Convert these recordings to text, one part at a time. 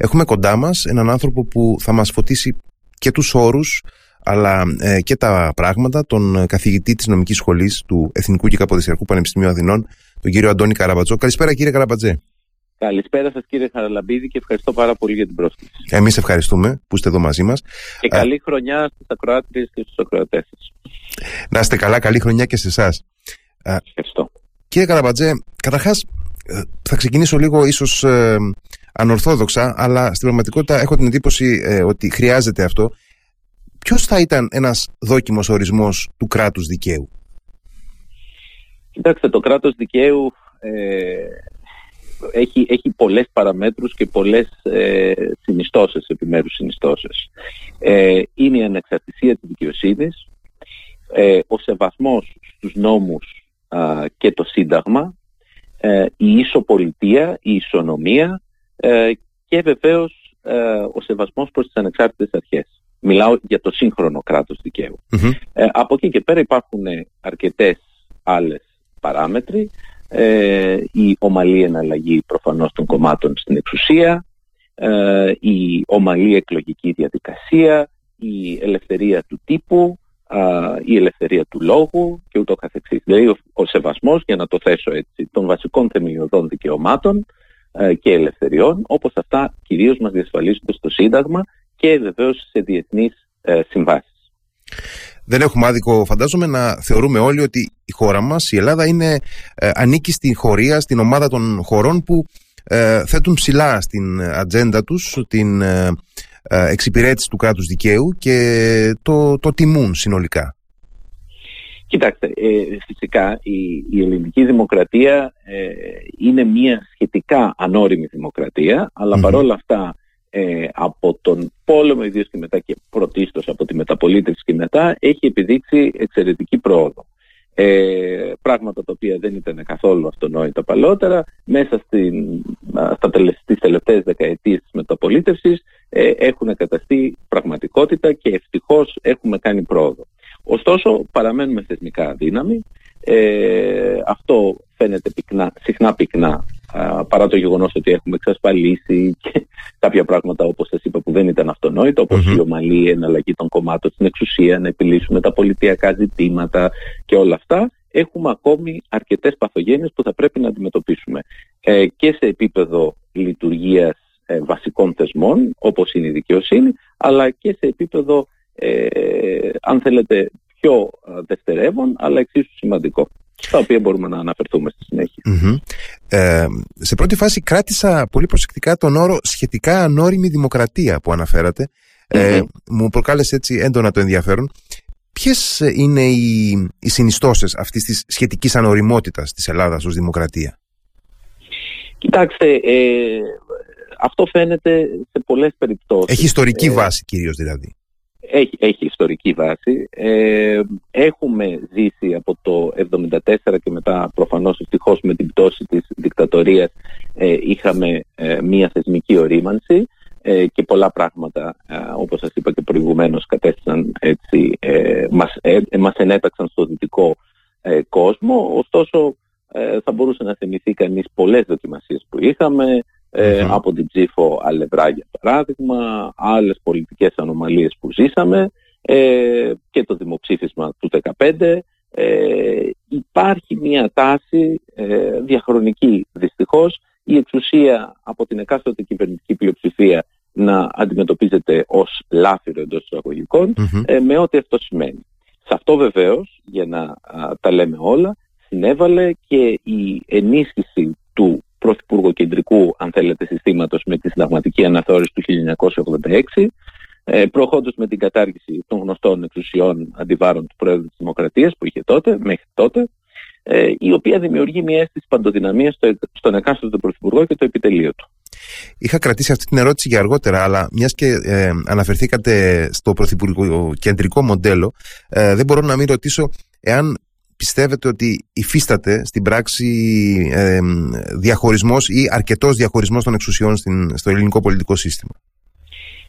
Έχουμε κοντά μας έναν άνθρωπο που θα μας φωτίσει και τους όρους αλλά ε, και τα πράγματα, τον καθηγητή της νομικής σχολής του Εθνικού και Καποδιστριακού Πανεπιστημίου Αθηνών, τον κύριο Αντώνη Καραμπατζό. Καλησπέρα κύριε Καραμπατζέ. Καλησπέρα σας κύριε Χαραλαμπίδη και ευχαριστώ πάρα πολύ για την πρόσκληση. Εμείς ευχαριστούμε που είστε εδώ μαζί μας. Και καλή χρονιά στις ακροάτριες και στους ακροατές σας. Να είστε καλά, καλή χρονιά και σε εσάς. Ευχαριστώ. Κύριε Καραμπατζέ, καταρχάς ε, θα ξεκινήσω λίγο ίσως ε, ανορθόδοξα, αλλά στην πραγματικότητα έχω την εντύπωση ε, ότι χρειάζεται αυτό. Ποιος θα ήταν ένας δόκιμος ορισμός του κράτους δικαίου; Κοιτάξτε, το κράτος δικαίου ε, έχει, έχει πολλές παραμέτρους και πολλές ε, συνιστώσεις, επιμέρους συνιστώσεις. Ε, είναι η ανεξαρτησία της δικαιοσύνης, ε, ο σεβασμός στους νόμους και το Σύνταγμα, ε, η ισοπολιτεία, η ισονομία ε, και βεβαίως ε, ο σεβασμός προς τις ανεξάρτητες αρχές. Μιλάω για το σύγχρονο κράτος από εκεί και πέρα υπάρχουν αρκετές άλλες παράμετροι ε, η ομαλή εναλλαγή προφανώς των κομμάτων στην εξουσία, ε, η ομαλή εκλογική διαδικασία, η ελευθερία του τύπου, η ελευθερία του λόγου και ούτω καθεξής. Δηλαδή ο, ο σεβασμός, για να το θέσω έτσι, των βασικών θεμελιωδών δικαιωμάτων ε, και ελευθεριών, όπως αυτά κυρίως μας διασφαλίζονται στο Σύνταγμα και βεβαίως σε διεθνείς ε, συμβάσεις δεν έχουμε άδικο φαντάζομαι να θεωρούμε όλοι ότι η χώρα μας, η Ελλάδα είναι, ε, ανήκει στην χωρία, στην ομάδα των χωρών που ε, θέτουν ψηλά στην ατζέντα τους την ε, ε, εξυπηρέτηση του κράτους δικαίου και το, το τιμούν συνολικά. Κοιτάξτε, φυσικά η, η ελληνική δημοκρατία είναι μια σχετικά ανώριμη δημοκρατία, αλλά παρόλα αυτά ε, από τον πόλεμο ιδίως και μετά και πρωτίστως από τη μεταπολίτευση και μετά έχει επιδείξει εξαιρετική πρόοδο. Ε, πράγματα τα οποία δεν ήταν καθόλου αυτονόητα παλαιότερα μέσα στην, στα στις τελευταίες δεκαετίες της μεταπολίτευσης ε, έχουν καταστεί πραγματικότητα και ευτυχώς έχουμε κάνει πρόοδο. Ωστόσο παραμένουμε θεσμικά αδύναμοι. Ε, αυτό φαίνεται πυκνά, συχνά πυκνά παρά το γεγονός ότι έχουμε εξασφαλίσει και κάποια πράγματα όπως σας είπα που δεν ήταν αυτονόητα όπως η ομαλή εναλλαγή των κομμάτων στην εξουσία, να επιλύσουμε τα πολιτιακά ζητήματα και όλα αυτά έχουμε ακόμη αρκετές παθογένειες που θα πρέπει να αντιμετωπίσουμε ε, και σε επίπεδο λειτουργίας ε, βασικών θεσμών όπως είναι η δικαιοσύνη αλλά και σε επίπεδο ε, αν θέλετε πιο δευτερεύον αλλά εξίσου σημαντικό στα οποία μπορούμε να αναφερθούμε στη συνεχεια Ε, σε πρώτη φάση κράτησα πολύ προσεκτικά τον όρο σχετικά ανώριμη δημοκρατία που αναφερατε Ε, μου προκάλεσε έτσι έντονα το ενδιαφέρον. Ποιες είναι οι, οι συνιστώσεις αυτής της σχετικής ανοριμότητα της Ελλάδας ως δημοκρατία, Κοιτάξτε, ε, αυτό φαίνεται σε πολλές περιπτώσεις. Έχει ιστορική ε, βάση κυρίως δηλαδή έχει, έχει ιστορική βάση. Ε, έχουμε ζήσει από το 1974 και μετά προφανώς ευτυχώς με την πτώση της δικτατορίας ε, είχαμε ε, μία θεσμική ορίμανση ε, και πολλά πράγματα όπως σας είπα και προηγουμένως κατέστησαν έτσι, μας, μας ενέταξαν στο δυτικό κόσμο ωστόσο θα μπορούσε να θυμηθεί κανείς πολλές δοκιμασίες που είχαμε ε, από την ψήφο Αλευρά για παράδειγμα, άλλες πολιτικές ανομαλίες που ζήσαμε ε, και το δημοψήφισμα του 2015. Ε, υπάρχει μια τάση ε, διαχρονική δυστυχώς η εξουσία από την εκάστοτε κυβερνητική πλειοψηφία να αντιμετωπίζεται ως λάφυρο εντός εισαγωγικών ε, με ό,τι αυτό σημαίνει. Σε αυτό βεβαίως, για να τα λέμε όλα, συνέβαλε και η ενίσχυση του πρωθυπουργοκεντρικού, αν θέλετε, συστήματος με τη συνταγματική αναθεώρηση του 1986, ε, προχώντας με την κατάργηση των γνωστών εξουσιών αντιβάρων του Πρόεδρου της Δημοκρατίας που είχε τότε, μέχρι τότε, ε, η οποία δημιουργεί μια αίσθηση παντοδυναμίας στο, στον εκάστοτε Πρωθυπουργό και το επιτελείο του. Είχα κρατήσει αυτή την ερώτηση για αργότερα, αλλά μιας και ε, αναφερθήκατε στο πρωθυπουργικό κεντρικό μοντέλο, ε, δεν μπορώ να μην ρωτήσω εάν πιστεύετε ότι υφίσταται στην πράξη ε, διαχωρισμός ή αρκετός διαχωρισμός των εξουσιών στην, στο ελληνικό πολιτικό σύστημα;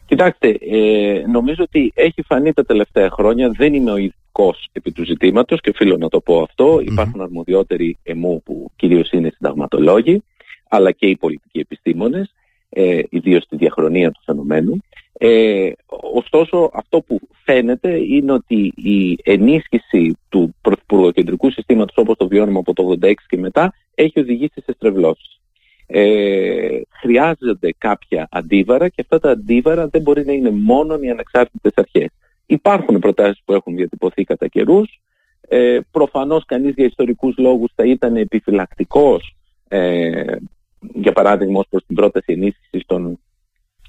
Κοιτάξτε, ε, νομίζω ότι έχει φανεί τα τελευταία χρόνια, δεν είμαι ο ειδικός επί του ζητήματος και οφείλω να το πω αυτό. Υπάρχουν αρμοδιότεροι εμού που κυρίως είναι συνταγματολόγοι, αλλά και οι πολιτικοί επιστήμονες. ε, ιδίως στη διαχρονία του φαινομένου. Ε, ωστόσο αυτό που φαίνεται είναι ότι η ενίσχυση του πρωθυπουργοκεντρικού συστήματος όπως το βιώνουμε από το 86 και μετά έχει οδηγήσει σε στρεβλώσεις. Ε, χρειάζονται κάποια αντίβαρα και αυτά τα αντίβαρα δεν μπορεί να είναι μόνο οι ανεξάρτητες αρχές. Υπάρχουν προτάσεις που έχουν διατυπωθεί κατά καιρούς. Ε, προφανώς κανείς για ιστορικούς λόγους θα ήταν επιφυλακτικός ε, για παράδειγμα ως προς την πρόταση ενίσχυσης των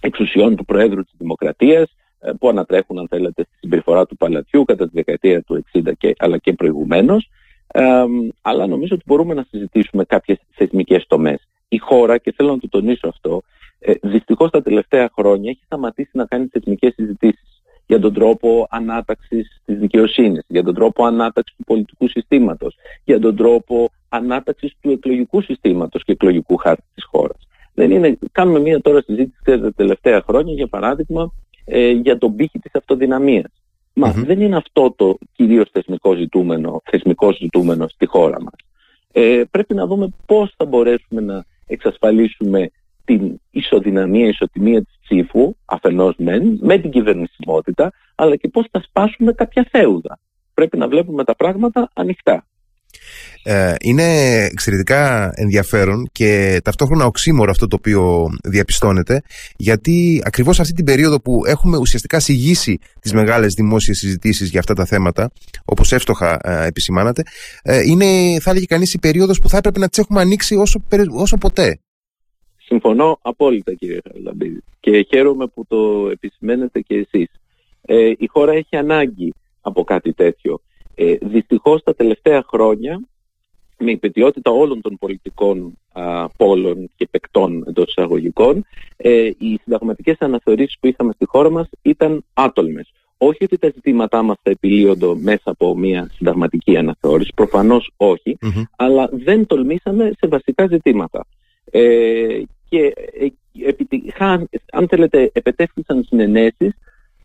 εξουσιών του Προέδρου της Δημοκρατίας ε, που ανατρέχουν αν θέλετε στη συμπεριφορά του Παλατιού κατά τη δεκαετία του 60 και, αλλά και προηγουμένως ε, αλλά νομίζω ότι μπορούμε να συζητήσουμε κάποιες θεσμικές τομές. Η χώρα, και θέλω να το τονίσω αυτό, ε, δυστυχώς τα τελευταία χρόνια έχει σταματήσει να κάνει θεσμικές συζητήσεις για τον τρόπο ανάταξης της δικαιοσύνης, για τον τρόπο ανάταξης του πολιτικού συστήματος, για τον τρόπο ανάταξης του εκλογικού συστήματος και εκλογικού χάρτη της χώρας. Δεν είναι, κάνουμε μια τώρα συζήτηση τα τελευταία χρόνια, για παράδειγμα, ε, για τον πύχη της αυτοδυναμίας. Μα δεν είναι αυτό το κυρίως θεσμικό ζητούμενο, θεσμικό ζητούμενο στη χώρα μας. Ε, πρέπει να δούμε πώς θα μπορέσουμε να εξασφαλίσουμε την ισοδυναμία, ισοτιμία της ψήφου, αφενός μεν, με την κυβερνησιμότητα, αλλά και πώς θα σπάσουμε κάποια θέουδα. Πρέπει να βλέπουμε τα πράγματα ανοιχτά. Ε, είναι εξαιρετικά ενδιαφέρον και ταυτόχρονα οξύμορο αυτό το οποίο διαπιστώνεται γιατί ακριβώς αυτή την περίοδο που έχουμε ουσιαστικά συγγύσει τις μεγάλες δημόσιες συζητήσεις για αυτά τα θέματα όπως εύστοχα ε, επισημάνατε ε, είναι θα έλεγε κανείς η περίοδος που θα έπρεπε να τις έχουμε ανοίξει όσο, όσο ποτέ. Συμφωνώ απόλυτα κύριε Χαρλαμπίδη και χαίρομαι που το επισημαίνετε και εσείς. Ε, η χώρα έχει ανάγκη από κάτι τέτοιο. Ε, δυστυχώς τα τελευταία χρόνια με υπετιότητα όλων των πολιτικών α, πόλων και παικτών εντός εισαγωγικών, ε, οι συνταγματικές αναθεωρήσεις που είχαμε στη χώρα μας ήταν άτολμες. Όχι ότι τα ζητήματά μας θα επιλύονται μέσα από μια συνταγματική αναθεώρηση, προφανώς αλλά δεν τολμήσαμε σε βασικά ζητήματα. Ε, και ε, αν θέλετε, επετέφθησαν συνενέσεις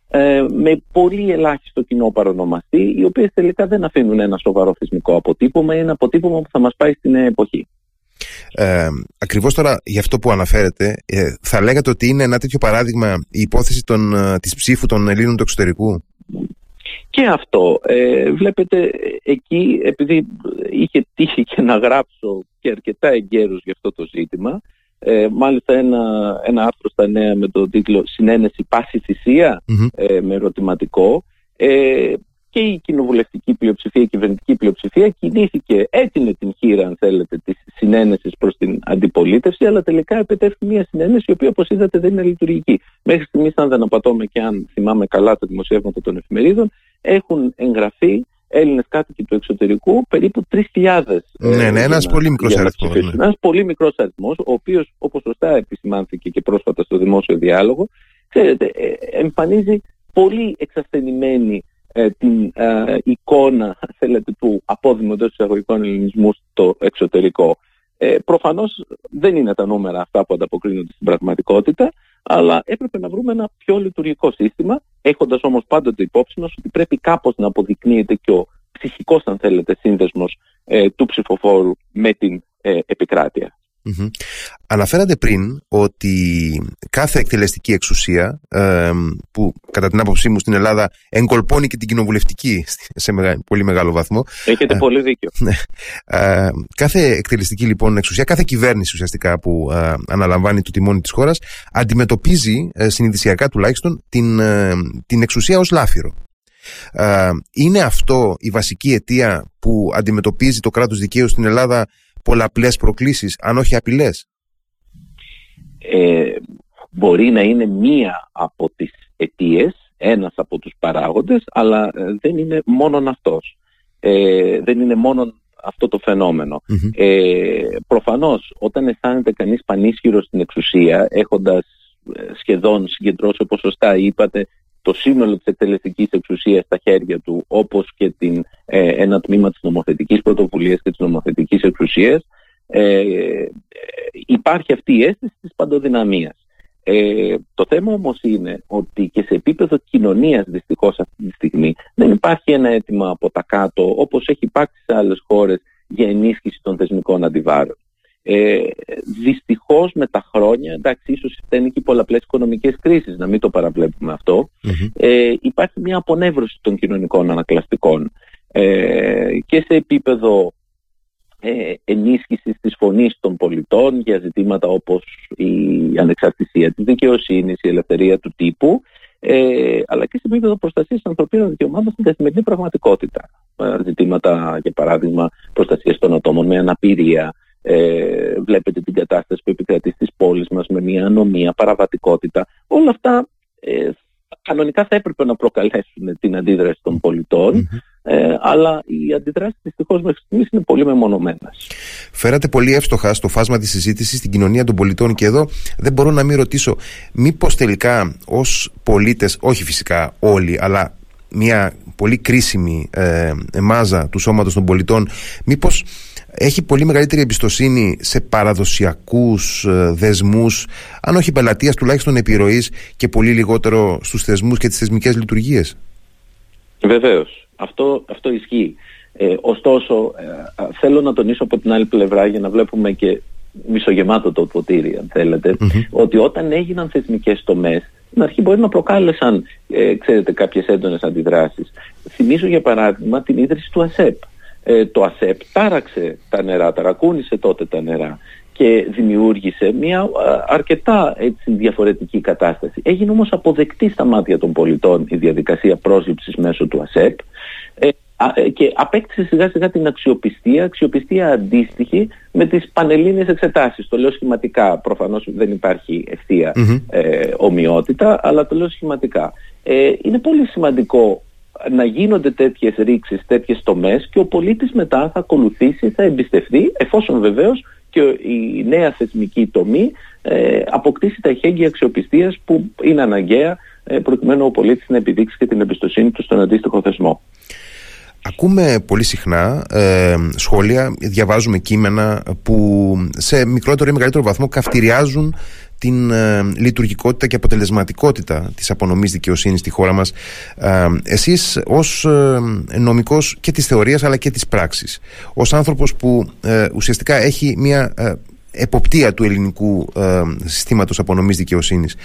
ε, με πολύ ελάχιστο κοινό παρονομαστή, οι οποίες τελικά δεν αφήνουν ένα σοβαρό θεσμικό αποτύπωμα ή ένα αποτύπωμα που θα μας πάει στην εποχή. Ε, ακριβώς τώρα για αυτό που αναφέρετε ε, θα λέγατε ότι είναι ένα τέτοιο παράδειγμα η υπόθεση των, ε, της ψήφου των Ελλήνων του εξωτερικού; Και αυτό ε, βλέπετε εκεί επειδή είχε τύχει και να γράψω και αρκετά εγκαίρους για αυτό το ζήτημα ε, μάλιστα ένα, ένα άρθρο στα νέα με τον τίτλο «Συνένεση πάση ε, με ερωτηματικό ε, και η κοινοβουλευτική πλειοψηφία, η κυβερνητική πλειοψηφία κινήθηκε, έτεινε την χείρα αν θέλετε της συνένεσης προς την αντιπολίτευση αλλά τελικά επιτεύχθη μια συνένεση η οποία όπως είδατε δεν είναι λειτουργική. Μέχρι στιγμής αν δεν απατώμε και αν θυμάμαι καλά τα δημοσιεύματα των εφημερίδων έχουν εγγραφεί Έλληνες κάτοικοι του εξωτερικού περίπου 3.000. Ναι, ναι, ένας πολύ μικρός αριθμός. Ναι. Ένας πολύ μικρός αριθμός, ο οποίος, όπως σωστά επισημάνθηκε και πρόσφατα στο δημόσιο διάλογο, ξέρετε, ε, εμφανίζει πολύ εξασθενημένη ε, την ε, εικόνα, θέλετε, του απόδημου εντός εισαγωγικών ελληνισμού στο εξωτερικό. Ε, προφανώς δεν είναι τα νούμερα αυτά που ανταποκρίνονται στην πραγματικότητα, αλλά έπρεπε να βρούμε ένα πιο λειτουργικό σύστημα, έχοντας όμως πάντοτε υπόψη μας ότι πρέπει κάπως να αποδεικνύεται και ο ψυχικός, αν θέλετε, σύνδεσμος ε, του ψηφοφόρου με την ε, επικράτεια. Αναφέρατε πριν ότι κάθε εκτελεστική εξουσία που κατά την άποψή μου στην Ελλάδα εγκολπώνει και την κοινοβουλευτική σε πολύ μεγάλο βαθμό. Έχετε ε, πολύ δίκιο. Ναι. Ε, κάθε εκτελεστική λοιπόν εξουσία, κάθε κυβέρνηση ουσιαστικά που ε, αναλαμβάνει το τιμόνι της χώρας αντιμετωπίζει ε, συνειδησιακά τουλάχιστον την, την εξουσία ως λάφυρο. είναι αυτό η βασική αιτία που αντιμετωπίζει το κράτος δικαίου στην Ελλάδα πολλαπλές προκλήσεις, αν όχι απειλές. Ε, μπορεί να είναι μία από τις αιτίες, ένας από τους παράγοντες, αλλά ε, δεν είναι μόνον αυτός. Ε, δεν είναι μόνο αυτό το φαινομενο Ε, προφανώς, όταν αισθάνεται κανείς πανίσχυρος στην εξουσία, έχοντας ε, σχεδόν συγκεντρώσει, όπως σωστά είπατε, το σύνολο της εκτελεστικής εξουσίας στα χέρια του όπως και την, ε, ένα τμήμα της νομοθετικής πρωτοβουλίας και της νομοθετικής εξουσίας ε, υπάρχει αυτή η αίσθηση της παντοδυναμίας. Ε, το θέμα όμως είναι ότι και σε επίπεδο κοινωνίας δυστυχώς αυτή τη στιγμή δεν υπάρχει ένα αίτημα από τα κάτω όπως έχει υπάρξει σε άλλες χώρες για ενίσχυση των θεσμικών αντιβάρων. Ε, δυστυχώς με τα χρόνια, εντάξει ίσως ήταν και πολλαπλές οικονομικές κρίσεις, να μην το παραβλέπουμε ε, υπάρχει μια απονεύρωση των κοινωνικών ανακλαστικών ε, και σε επίπεδο ε, ενίσχυσης της φωνής των πολιτών για ζητήματα όπως η ανεξαρτησία της δικαιοσύνης, η ελευθερία του τύπου ε, αλλά και σε επίπεδο προστασίας των ανθρωπίνων δικαιωμάτων στην καθημερινή πραγματικότητα. Ε, ζητήματα, για παράδειγμα, προστασίας των ατόμων με αναπηρία. Ε, βλέπετε την κατάσταση που επικρατεί στις πόλεις μας με μια ανομία, παραβατικότητα. Όλα αυτά ε, κανονικά θα έπρεπε να προκαλέσουν την αντίδραση των πολιτων ε, αλλά οι αντιδράσεις δυστυχώς μέχρι στιγμής είναι πολύ μεμονωμένες. Φέρατε πολύ εύστοχα στο φάσμα της συζήτησης στην κοινωνία των πολιτών και εδώ δεν μπορώ να μην ρωτήσω, μήπως τελικά ως πολίτες, όχι φυσικά όλοι, αλλά μια πολύ κρίσιμη ε, μάζα του σώματος των πολιτών. Μήπως έχει πολύ μεγαλύτερη εμπιστοσύνη σε παραδοσιακούς ε, δεσμούς αν όχι πελατείας τουλάχιστον επιρροής και πολύ λιγότερο στους θεσμούς και τις θεσμικές λειτουργίες; Βεβαίως. Αυτό, αυτό ισχύει. Ε, ωστόσο ε, θέλω να τονίσω από την άλλη πλευρά για να βλέπουμε και μισογεμάτο το ποτήρι αν θελετε ότι όταν έγιναν θεσμικές τομές στην αρχή μπορεί να προκάλεσαν ε, ξέρετε κάποιες έντονες αντιδράσεις. Θυμίζω για παράδειγμα την ίδρυση του ΑΣΕΠ. Ε, το ΑΣΕΠ τάραξε τα νερά, ταρακούνησε τότε τα νερά και δημιούργησε μια αρκετά έτσι, διαφορετική κατάσταση. Έγινε όμως αποδεκτή στα μάτια των πολιτών η διαδικασία πρόσληψης μέσω του ΑΣΕΠ. Ε, ε, και απέκτησε σιγά σιγά την αξιοπιστία, αξιοπιστία αντίστοιχη με τις πανελλήνιες εξετάσεις. Το λέω σχηματικά, προφανώς δεν υπάρχει ε, ομοιότητα, αλλά το λέω σχηματικά. Ε, είναι πολύ σημαντικό να γίνονται τέτοιες ρήξεις, τέτοιες τομές και ο πολίτης μετά θα ακολουθήσει, θα εμπιστευτεί, εφόσον βεβαίως και η νέα θεσμική τομή ε, αποκτήσει τα εχέγγυα αξιοπιστίας που είναι αναγκαία ε, προκειμένου ο πολίτης να επιδείξει και την εμπιστοσύνη του στον αντίστοιχο θεσμό. Ακούμε πολύ συχνά ε, σχόλια, διαβάζουμε κείμενα που σε μικρότερο ή μεγαλύτερο βαθμό καυτηριάζουν την ε, λειτουργικότητα και αποτελεσματικότητα της απονομής δικαιοσύνης στη χώρα μας. Ε, εσείς ως ε, νομικός και της θεωρίας αλλά και της πράξης ως άνθρωπος που ε, ουσιαστικά έχει μια εποπτεία του ελληνικού συστήματος απονομής δικαιοσύνης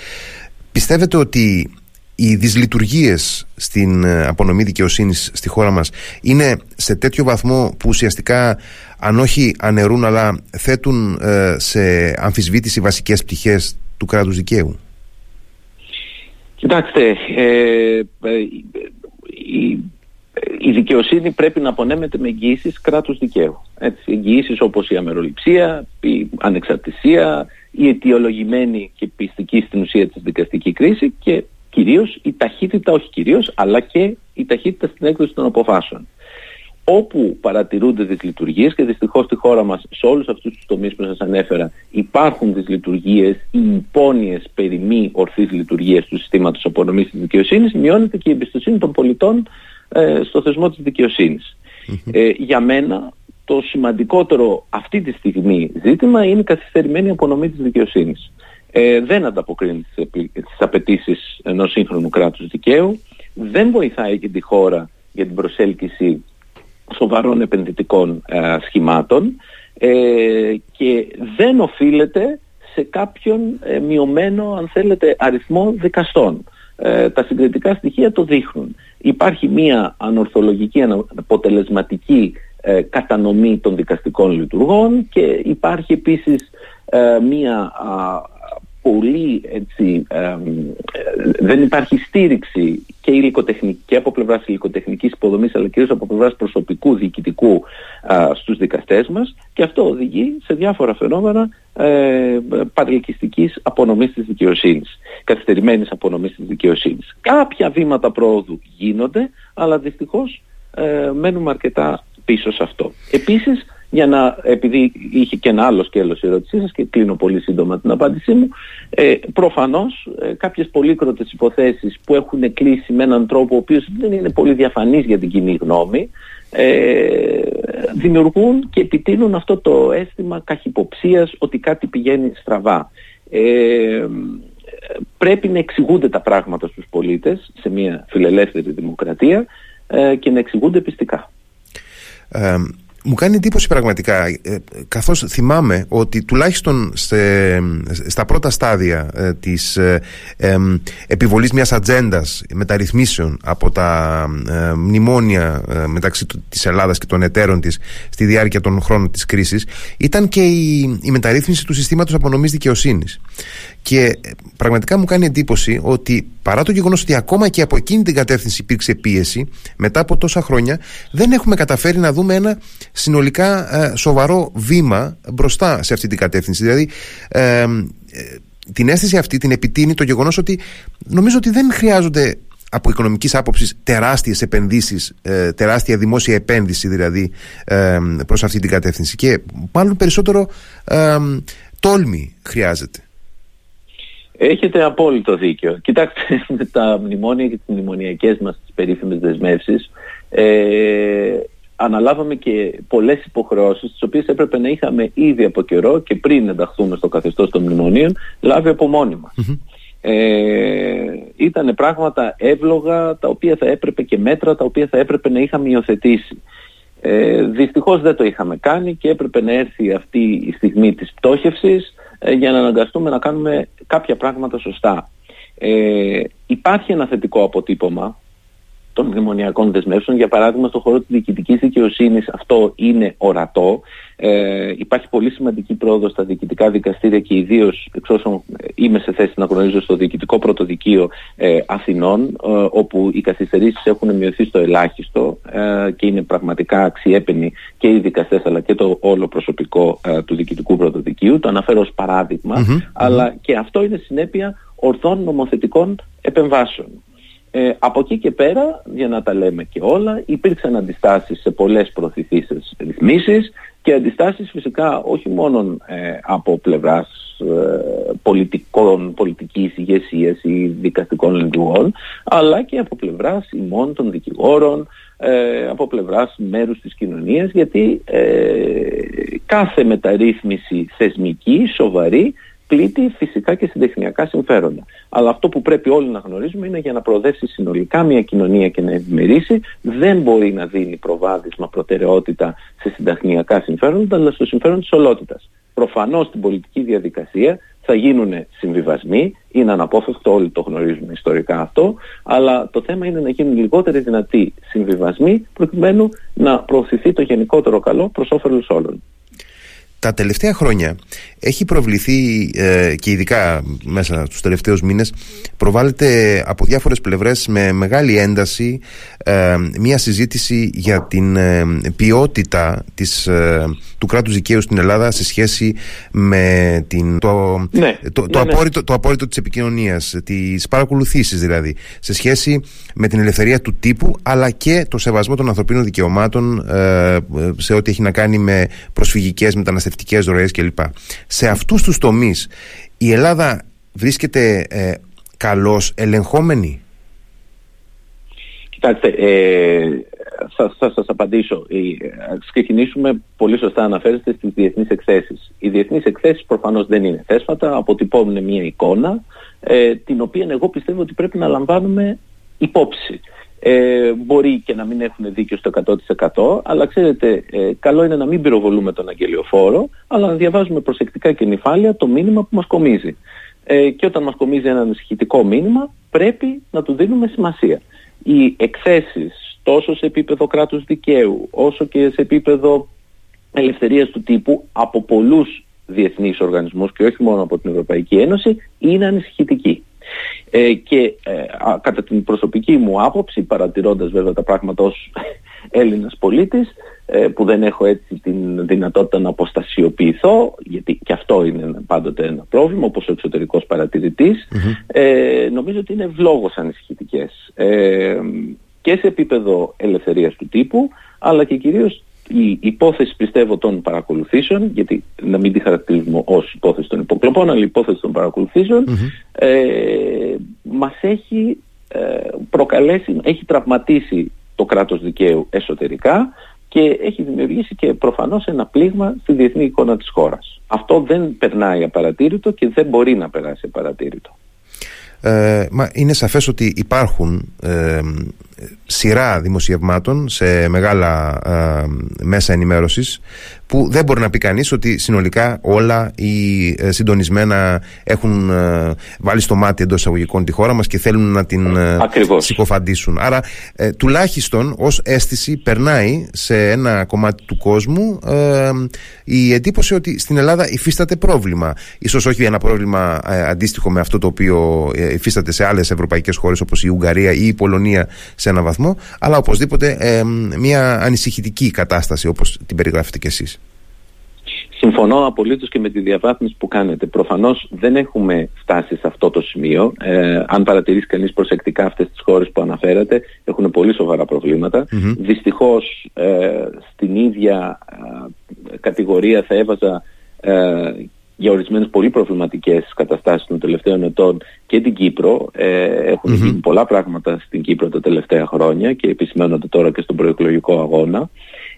πιστεύετε ότι οι δυσλειτουργίες στην απονομή δικαιοσύνης στη χώρα μας είναι σε τέτοιο βαθμό που ουσιαστικά αν όχι αναιρούν αλλά θέτουν ε, σε αμφισβήτηση βασικές πτυχές του κράτους δικαίου. Κοιτάξτε, ε, ε, η, η δικαιοσύνη πρέπει να απονέμεται με εγγύησεις κράτους δικαίου. Έτσι, εγγυήσεις όπως η αμεροληψία, η ανεξαρτησία, η αιτιολογημένη και πιστική στην ουσία της δικαστική κρίση και κυρίως η ταχύτητα, όχι κυρίως, αλλά και η ταχύτητα στην έκδοση των αποφάσεων. Όπου παρατηρούνται τις λειτουργίες και δυστυχώς στη χώρα μας σε όλους αυτούς τους τομείς που σας ανέφερα υπάρχουν τις λειτουργίες ή υπόνοιες περί μη ορθής λειτουργίας του συστήματος απονομής της δικαιοσύνης μειώνεται και η εμπιστοσύνη των πολιτών ε, στο θεσμό της δικαιοσυνης Ε, για μένα το σημαντικότερο αυτή τη στιγμή ζήτημα είναι η καθυστερημένη απονομή της δικαιοσύνης. Ε, δεν ανταποκρίνει τις απαιτήσεις ενός σύγχρονου κράτους δικαίου, δεν βοηθάει και τη χώρα για την προσέλκυση σοβαρών επενδυτικών ε, σχημάτων ε, και δεν οφείλεται σε κάποιον ε, μειωμένο αν θέλετε αριθμό δικαστών. Ε, τα συγκριτικά στοιχεία το δείχνουν. Υπάρχει μία ανορθολογική, αποτελεσματική κατανομή των δικαστικών λειτουργών και υπάρχει επίσης μία πολύ έτσι, δεν υπάρχει στήριξη και, υλικοτεχνική, και από πλευράς υλικοτεχνικής υποδομής αλλά κυρίως από πλευράς προσωπικού διοικητικού α, στους δικαστές μας και αυτό οδηγεί σε διάφορα φαινόμενα ε, παρελκυστικής απονομής της δικαιοσύνης, καθυστερημένης απονομής της δικαιοσύνης. Κάποια βήματα πρόοδου γίνονται αλλά δυστυχώς ε, μένουμε αρκετά πίσω σε αυτό. Επίσης για να, επειδή είχε και ένα άλλο σκέλος η ερώτησή σας και κλείνω πολύ σύντομα την απάντησή μου, ε, προφανώς ε, κάποιες πολύκροτες υποθέσεις που έχουν κλείσει με έναν τρόπο ο οποίος δεν είναι πολύ διαφανής για την κοινή γνώμη, ε, δημιουργούν και επιτείνουν αυτό το αίσθημα καχυποψίας ότι κάτι πηγαίνει στραβά. Ε, πρέπει να εξηγούνται τα πράγματα στους πολίτες σε μια φιλελεύθερη δημοκρατία ε, και να εξηγούνται πιστικά. Ε, μου κάνει εντύπωση πραγματικά ε, καθώς θυμάμαι ότι τουλάχιστον στα πρώτα στάδια ε, της ε, ε, επιβολής μιας ατζέντας μεταρρυθμίσεων από τα ε, μνημόνια μεταξύ της Ελλάδας και των εταίρων της στη διάρκεια των χρόνων της κρίσης ήταν και η, η μεταρρύθμιση του συστήματος απονομής δικαιοσύνης και πραγματικά μου κάνει εντύπωση ότι παρά το γεγονός ότι ακόμα και από εκείνη την κατεύθυνση υπήρξε πίεση μετά από τόσα χρόνια δεν έχουμε καταφέρει να δούμε ένα συνολικά ε, σοβαρό βήμα μπροστά σε αυτή την κατεύθυνση. Δηλαδή, ε, ε, την αίσθηση αυτή την επιτείνει το γεγονός ότι νομίζω ότι δεν χρειάζονται από οικονομικής άποψης τεράστιες επενδύσεις, ε, τεράστια δημόσια επένδυση δηλαδή ε, προς αυτή την κατεύθυνση. Και μάλλον περισσότερο ε, τόλμη χρειάζεται. Έχετε απόλυτο δίκιο. Κοιτάξτε, με τα μνημόνια και τις μνημονιακές μας τις περίφημες δεσμεύσεις ε, αναλάβαμε και πολλές υποχρεώσεις τις οποίες έπρεπε να είχαμε ήδη από καιρό και πριν ενταχθούμε στο καθεστώς των μνημονίων λάβει από μόνοι μας. Ε, ήταν πράγματα εύλογα τα οποία θα έπρεπε και μέτρα τα οποία θα έπρεπε να είχαμε υιοθετήσει. Ε, δυστυχώς δεν το είχαμε κάνει και έπρεπε να έρθει αυτή η στιγμή της πτώχευσης ε, για να αναγκαστούμε να κάνουμε κάποια πράγματα σωστά. Ε, υπάρχει ένα θετικό αποτύπωμα των μνημονιακών δεσμεύσεων. Για παράδειγμα, στον χώρο της διοικητικής δικαιοσύνης αυτό είναι ορατό. Ε, υπάρχει πολύ σημαντική πρόοδος στα διοικητικά δικαστήρια και ιδίως εξ όσων είμαι σε θέση να γνωρίζω στο διοικητικό πρωτοδικείο ε, Αθηνών, ε, όπου οι καθυστερήσεις έχουν μειωθεί στο ελάχιστο ε, και είναι πραγματικά αξιέπαινοι και οι δικαστές αλλά και το όλο προσωπικό ε, του διοικητικού πρωτοδικείου. Το αναφέρω ως παραδειγμα αλλά και αυτό είναι συνέπεια ορθών νομοθετικών επεμβάσεων. Ε, από εκεί και πέρα, για να τα λέμε και όλα, υπήρξαν αντιστάσεις σε πολλές προωθηθήσεις ρυθμίσεις και αντιστάσεις φυσικά όχι μόνο ε, από πλευράς ε, πολιτικών, πολιτικής ηγεσίας ή δικαστικών λειτουργών, αλλά και από πλευράς ημών των δικηγόρων, ε, από πλευράς μέρους της κοινωνίας, γιατί κάθε μεταρρύθμιση θεσμική, σοβαρή, πλήττει φυσικά και συντεχνιακά συμφέροντα. Αλλά αυτό που πρέπει όλοι να γνωρίζουμε είναι για να προοδεύσει συνολικά μια κοινωνία και να ευημερήσει, δεν μπορεί να δίνει προβάδισμα προτεραιότητα σε συντεχνιακά συμφέροντα, αλλά στο συμφέρον της ολότητας. Προφανώς στην πολιτική διαδικασία θα γίνουν συμβιβασμοί, είναι αναπόφευκτο, όλοι το γνωρίζουμε ιστορικά αυτό, αλλά το θέμα είναι να γίνουν λιγότεροι δυνατοί συμβιβασμοί προκειμένου να προωθηθεί το γενικότερο καλό προς όφελος όλων τα τελευταία χρόνια έχει προβληθεί ε, και ειδικά μέσα στους τελευταίους μήνες προβάλλεται από διάφορες πλευρές με μεγάλη ένταση ε, μια συζήτηση για την ε, ποιότητα της, του κράτους δικαίου στην Ελλάδα σε σχέση με την, το, ναι, το, το, ναι, ναι. απόρριτο, το απόρριτο της επικοινωνίας τις παρακολουθήσεις δηλαδή σε σχέση με την ελευθερία του τύπου αλλά και το σεβασμό των ανθρωπίνων δικαιωμάτων σε ό,τι έχει να κάνει με προσφυγικές μεταναστευτικές μεταναστευτικές κλπ. Σε αυτούς τους τομείς η Ελλάδα βρίσκεται ε, καλώς ελεγχόμενη; Κοιτάξτε, ε, θα, θα σας απαντήσω. Ας ξεκινήσουμε πολύ σωστά αναφέρεστε στις διεθνείς εκθέσεις. Οι διεθνείς εκθέσεις προφανώς δεν είναι θέσφατα, αποτυπώνουν μια εικόνα, ε, την οποία εγώ πιστεύω ότι πρέπει να λαμβάνουμε υπόψη. Ε, μπορεί και να μην έχουν δίκιο στο 100% αλλά ξέρετε ε, καλό είναι να μην πυροβολούμε τον αγγελιοφόρο αλλά να διαβάζουμε προσεκτικά και νυφάλια το μήνυμα που μας κομίζει. Ε, και όταν μας κομίζει ένα ανησυχητικό μήνυμα πρέπει να του δίνουμε σημασία. Οι εκθέσεις τόσο σε επίπεδο κράτους δικαίου όσο και σε επίπεδο ελευθερίας του τύπου από πολλούς διεθνείς οργανισμούς και όχι μόνο από την Ευρωπαϊκή Ένωση είναι ανησυχητικοί ε, και ε, κατά την προσωπική μου άποψη, παρατηρώντας βέβαια τα πράγματα ως Έλληνας πολίτης, ε, που δεν έχω έτσι την δυνατότητα να αποστασιοποιηθώ, γιατί και αυτό είναι πάντοτε ένα πρόβλημα, όπως ο εξωτερικός ε, νομίζω ότι είναι ευλόγως ανησυχητικές. Ε, και σε επίπεδο ελευθερίας του τύπου, αλλά και κυρίως η υπόθεση πιστεύω των παρακολουθήσεων, γιατί να μην τη χαρακτηρίζουμε ως υπόθεση των υποκλοπών, αλλά η υπόθεση των παρακολουθήσεων, ε, μας έχει ε, προκαλέσει, έχει τραυματίσει το κράτος δικαίου εσωτερικά και έχει δημιουργήσει και προφανώς ένα πλήγμα στη διεθνή εικόνα της χώρας. Αυτό δεν περνάει απαρατήρητο και δεν μπορεί να περάσει απαρατήρητο. Ε, μα είναι σαφές ότι υπάρχουν ε, σειρά δημοσιευμάτων σε μεγάλα ε, μέσα ενημέρωσης που δεν μπορεί να πει κανείς ότι συνολικά όλα οι ε, συντονισμένα έχουν ε, βάλει στο μάτι εντός εισαγωγικών τη χώρα μας και θέλουν να την ε, συκοφαντήσουν. Άρα τουλάχιστον ως αίσθηση περνάει σε ένα κομμάτι του κόσμου η εντύπωση ότι στην Ελλάδα υφίσταται πρόβλημα. Ίσως όχι ένα πρόβλημα αντίστοιχο με αυτό το οποίο υφίσταται σε άλλες ευρωπαϊκές χώρες όπως η Ουγγαρία ή η Πολωνία σε ένα βαθμό, αλλά οπωσδήποτε μια ανησυχητική κατάσταση όπως την περιγράφετε κι εσείς. Συμφωνώ απολύτως και με τη διαβάθμιση που κάνετε. Προφανώς δεν έχουμε φτάσει σε αυτό το σημείο. Ε, αν παρατηρήσει κανείς προσεκτικά αυτές τις χώρες που αναφέρατε, έχουν πολύ σοβαρά προβλήματα. Mm-hmm. Δυστυχώς ε, στην ίδια ε, κατηγορία θα έβαζα ε, για ορισμένες πολύ προβληματικές καταστάσεις των τελευταίων ετών και την Κύπρο. Ε, έχουν γίνει πολλά πράγματα στην Κύπρο τα τελευταία χρόνια και επισημένονται τώρα και στον προεκλογικό αγώνα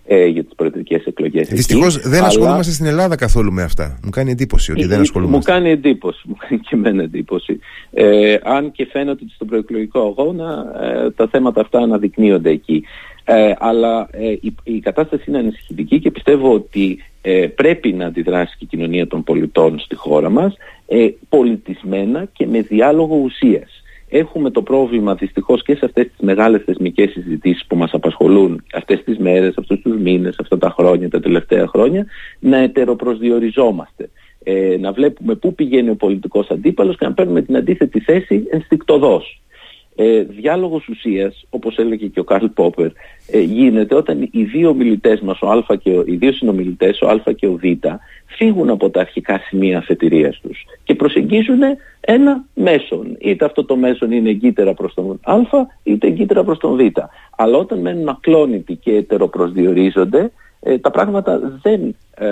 ε, για τις προεδρικές εκλογές. Δυστυχώς δεν αλλά... ασχολούμαστε στην Ελλάδα καθόλου με αυτά. Μου κάνει εντύπωση ότι δεν ασχολούμαστε. Μου κάνει εντύπωση, μου κάνει και εμένα εντύπωση. Ε, αν και φαίνεται ότι στον προεκλογικό αγώνα ε, τα θέματα αυτά αναδεικνύονται εκεί. Ε, αλλά ε, η, η κατάσταση είναι ανησυχητική και πιστεύω ότι ε, πρέπει να αντιδράσει και η κοινωνία των πολιτών στη χώρα μας ε, πολιτισμένα και με διάλογο ουσίας. Έχουμε το πρόβλημα δυστυχώς και σε αυτές τις μεγάλες θεσμικές συζητήσεις που μας απασχολούν αυτές τις μέρες, αυτούς τους μήνες, αυτά τα χρόνια, τα τελευταία χρόνια, να ετεροπροσδιοριζόμαστε. Ε, να βλέπουμε πού πηγαίνει ο πολιτικός αντίπαλος και να παίρνουμε την αντίθετη θέση ενστικτοδός ε, διάλογος ουσίας, όπως έλεγε και ο Καρλ Πόπερ, ε, γίνεται όταν οι δύο μιλητές μας, ο Α και ο, οι δύο συνομιλητές, ο Α και ο Β, φύγουν από τα αρχικά σημεία αφετηρίας τους και προσεγγίζουν ένα μέσον. Είτε αυτό το μέσον είναι εγκύτερα προς τον Α, είτε εγκύτερα προς τον Β. Αλλά όταν μένουν ακλόνητοι και ετεροπροσδιορίζονται, ε, τα πράγματα δεν ε,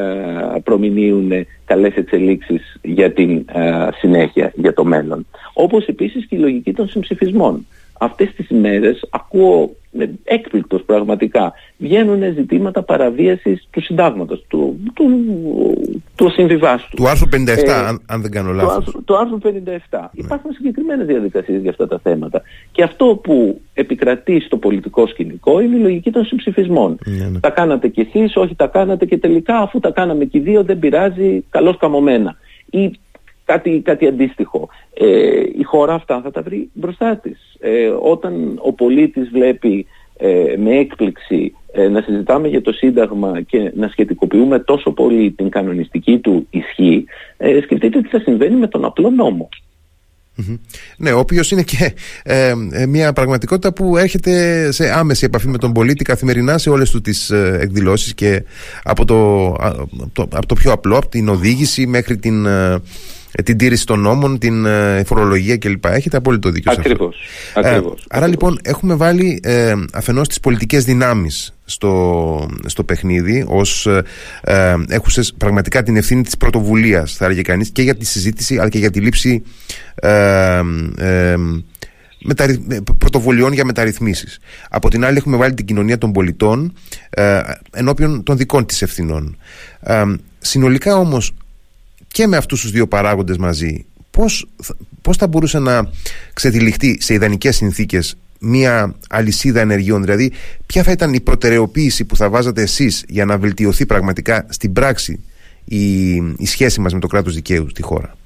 προμηνύουν καλές εξελίξεις για την ε, συνέχεια, για το μέλλον. Όπως επίσης και η λογική των συμψηφισμών. Αυτές τις ημέρες ακούω με έκπληκτος πραγματικά βγαίνουν ζητήματα παραβίασης του συντάγματος, του, του, του συμβιβάστου. Του άρθρου 57, ε, αν, δεν κάνω λάθος. Του άρθρου, 57. Ναι. Υπάρχουν συγκεκριμένες διαδικασίες για αυτά τα θέματα. Και αυτό που επικρατεί στο πολιτικό σκηνικό είναι η λογική των συμψηφισμών. Ναι, ναι. Τα κάνατε κι εσείς, όχι τα κάνατε και τελικά αφού τα κάναμε και οι δύο δεν πειράζει, καλώς καμωμένα. Ή κάτι, κάτι αντίστοιχο. Ε, η χώρα αυτά θα τα βρει μπροστά της. Ε, όταν ο πολίτης βλέπει ε, με έκπληξη ε, να συζητάμε για το Σύνταγμα και να σχετικοποιούμε τόσο πολύ την κανονιστική του ισχύ, ε, σκεφτείτε τι θα συμβαίνει με τον απλό Ναι, ο οποίος είναι και ε, μια πραγματικότητα που έρχεται σε άμεση επαφή με τον πολίτη καθημερινά σε όλες του τις ε, εκδηλώσεις και από το, από το, πιο απλό, από την οδήγηση μέχρι την ε, την τήρηση των νόμων, την ε, φορολογία κλπ. Έχετε απόλυτο δίκιο ακριβώς, σε αυτό. Ακριβώς, άρα λοιπόν έχουμε βάλει ε, αφενός τις πολιτικές δυνάμεις στο, στο παιχνίδι ως ε, ε, έχουσες πραγματικά την ευθύνη της πρωτοβουλίας θα έλεγε κανείς και για τη συζήτηση αλλά και για τη λήψη ε, ε, πρωτοβουλειών για μεταρρυθμίσεις. Από την άλλη έχουμε βάλει την κοινωνία των πολιτών ε, ενώπιον των δικών της ευθυνών. Ε, συνολικά όμως και με αυτούς τους δύο παράγοντες μαζί πώς, πώς θα μπορούσε να ξετυλιχτεί σε ιδανικές συνθήκες μια αλυσίδα ενεργειών; Δηλαδή ποια θα ήταν η προτεραιοποίηση που θα βάζατε εσείς για να βελτιωθεί πραγματικά στην πράξη η, η σχέση μας με το κράτος δικαίου στη χώρα;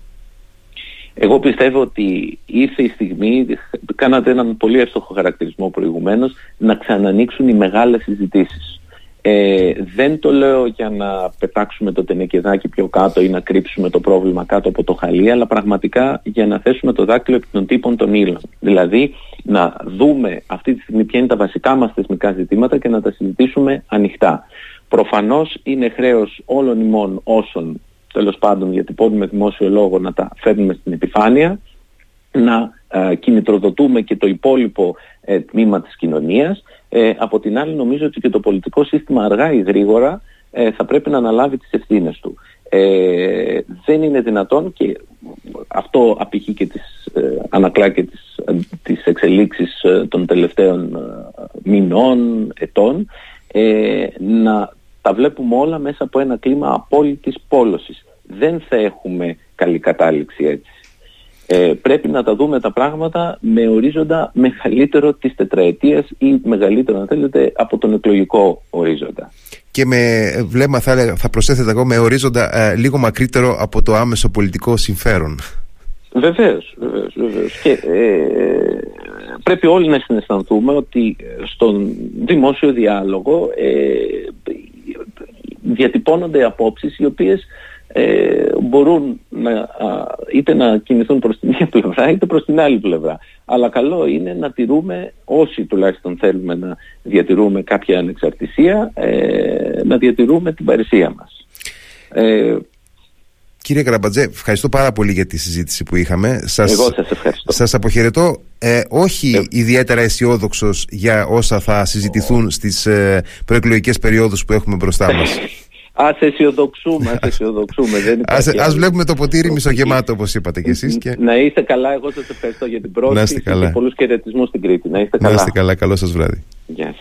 Εγώ πιστεύω ότι ήρθε η στιγμή, κάνατε έναν πολύ εύστοχο χαρακτηρισμό προηγουμένως, να ξανανοίξουν οι μεγάλες συζητήσεις. Ε, δεν το λέω για να πετάξουμε το τενεκεδάκι πιο κάτω ή να κρύψουμε το πρόβλημα κάτω από το χαλί, αλλά πραγματικά για να θέσουμε το δάκτυλο επί των τύπων των ύλων. Δηλαδή να δούμε αυτή τη στιγμή ποια είναι τα βασικά μας θεσμικά ζητήματα και να τα συζητήσουμε ανοιχτά. Προφανώς είναι χρέος όλων ημών όσων τέλος πάντων γιατί με δημόσιο λόγο να τα φέρνουμε στην επιφάνεια, να ε, κινητροδοτούμε και το υπόλοιπο ε, τμήμα της κοινωνίας ε, από την άλλη νομίζω ότι και το πολιτικό σύστημα αργά ή γρήγορα ε, θα πρέπει να αναλάβει τις ευθύνες του. Ε, δεν είναι δυνατόν και αυτό απηχεί και τις, ε, ανακλά και τις, τις εξελίξεις των τελευταίων μηνών, ετών να τα βλέπουμε όλα μέσα από ένα κλίμα απόλυτης πόλωσης. Δεν θα έχουμε καλή κατάληξη έτσι. Ε, πρέπει να τα δούμε τα πράγματα με ορίζοντα μεγαλύτερο της τετραετίας ή μεγαλύτερο αν θέλετε από τον εκλογικό ορίζοντα. Και με βλέμμα θα, θα προσέθετε εγώ με ορίζοντα ε, λίγο μακρύτερο από το άμεσο πολιτικό συμφέρον. Βεβαίως, βεβαίως, βεβαίως. Και ε, πρέπει όλοι να συναισθανθούμε ότι στον δημόσιο διάλογο ε, διατυπώνονται απόψεις οι οποίες ε, μπορούν να, είτε να κινηθούν προς την μία πλευρά είτε προς την άλλη πλευρά. Αλλά καλό είναι να τηρούμε, όσοι τουλάχιστον θέλουμε να διατηρούμε κάποια ανεξαρτησία, ε, να διατηρούμε την παρησία μας. Ε, Κύριε Καραμπατζέ, ευχαριστώ πάρα πολύ για τη συζήτηση που είχαμε. Σας, Εγώ σας ευχαριστώ. Σας αποχαιρετώ. Ε, όχι ε... ιδιαίτερα αισιόδοξος για όσα θα συζητηθούν στις ε, προεκλογικές περιόδους που έχουμε μπροστά μας. Ας αισιοδοξούμε, ας αισιοδοξούμε. Δεν ας, ας βλέπουμε το ποτήρι μισογεμάτο όπως είπατε και εσείς. Και... Να είστε καλά, εγώ σας ευχαριστώ για την πρόσκληση και πολλούς χαιρετισμούς στην Κρήτη. Να είστε καλά. Να είστε καλά, καλό σας βράδυ. Γεια